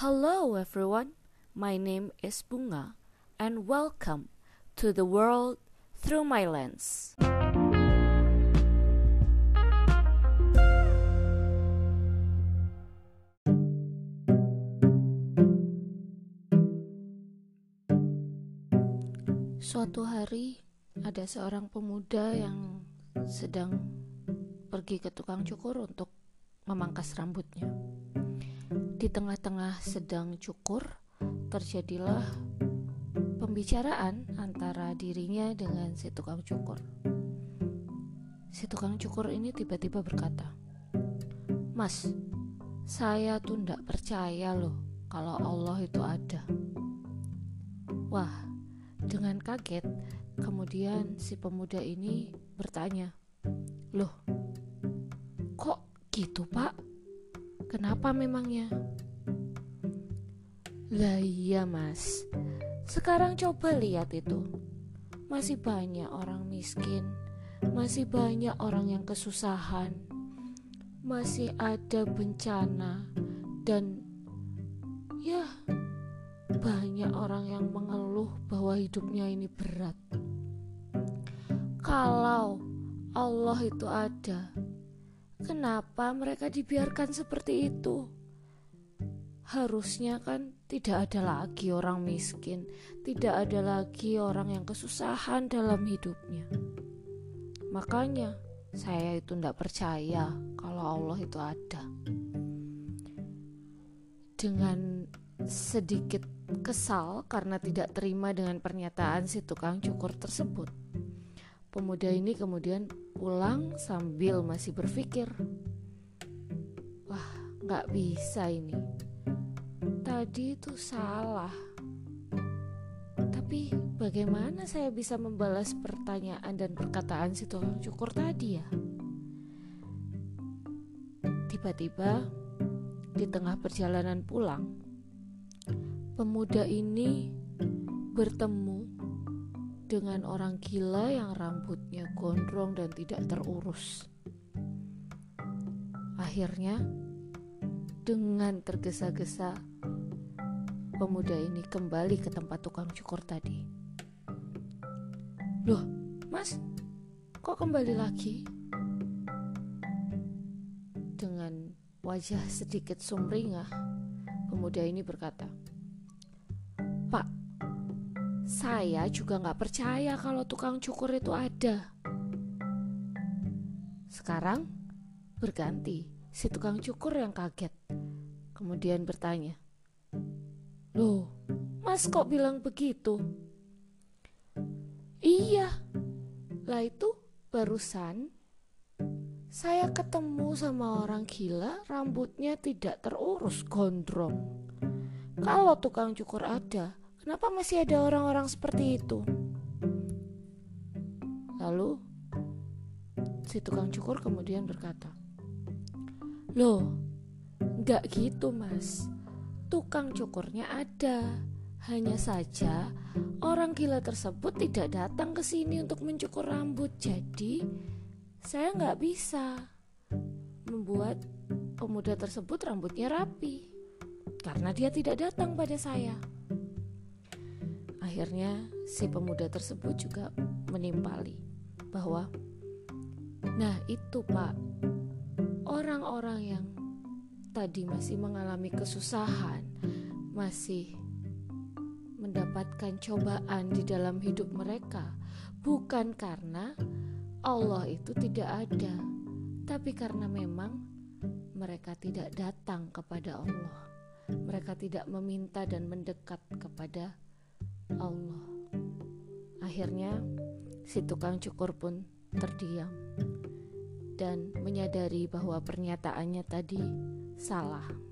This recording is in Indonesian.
Hello everyone, my name is Bunga and welcome to the world through my lens. Suatu hari ada seorang pemuda yang sedang pergi ke tukang cukur untuk memangkas rambutnya. Di tengah-tengah sedang cukur, terjadilah pembicaraan antara dirinya dengan si tukang cukur. Si tukang cukur ini tiba-tiba berkata, "Mas, saya tuh ndak percaya loh kalau Allah itu ada." Wah, dengan kaget, kemudian si pemuda ini bertanya, "Loh, kok gitu, Pak?" Kenapa memangnya? Lah iya mas. Sekarang coba lihat itu. Masih banyak orang miskin Masih banyak orang yang kesusahan Masih ada bencana Dan Ya Banyak orang yang mengeluh bahwa hidupnya ini berat. Kalau Allah itu ada Kenapa mereka dibiarkan seperti itu? Harusnya kan tidak ada lagi orang miskin, tidak ada lagi orang yang kesusahan dalam hidupnya. Makanya saya itu tidak percaya kalau Allah itu ada. Dengan sedikit kesal karena tidak terima dengan pernyataan si tukang cukur tersebut, Pemuda ini kemudian pulang sambil masih berpikir, "Wah, nggak bisa ini. Tadi itu salah. Tapi bagaimana saya bisa membalas pertanyaan dan perkataan si tukang cukur tadi ya?" Tiba-tiba di tengah perjalanan pulang, pemuda ini bertemu dengan orang gila yang rambutnya gondrong dan tidak terurus. Akhirnya, dengan tergesa-gesa, pemuda ini kembali ke tempat tukang cukur tadi. Loh, mas, kok kembali lagi? Dengan wajah sedikit sumringah, pemuda ini berkata, saya juga nggak percaya kalau tukang cukur itu ada. Sekarang berganti si tukang cukur yang kaget. Kemudian bertanya, Loh, mas kok bilang begitu? Iya, lah itu barusan saya ketemu sama orang gila rambutnya tidak terurus gondrong. Kalau tukang cukur ada, Kenapa masih ada orang-orang seperti itu? Lalu si tukang cukur kemudian berkata, Loh, gak gitu mas. Tukang cukurnya ada. Hanya saja orang gila tersebut tidak datang ke sini untuk mencukur rambut. Jadi saya nggak bisa membuat pemuda tersebut rambutnya rapi karena dia tidak datang pada saya. Akhirnya si pemuda tersebut juga menimpali bahwa Nah itu pak. Orang-orang yang tadi masih mengalami kesusahan Masih mendapatkan cobaan di dalam hidup mereka Bukan karena Allah itu tidak ada Tapi karena memang mereka tidak datang kepada Allah. Mereka tidak meminta dan mendekat kepada Allah. Akhirnya, si tukang cukur pun terdiam dan menyadari bahwa pernyataannya tadi salah.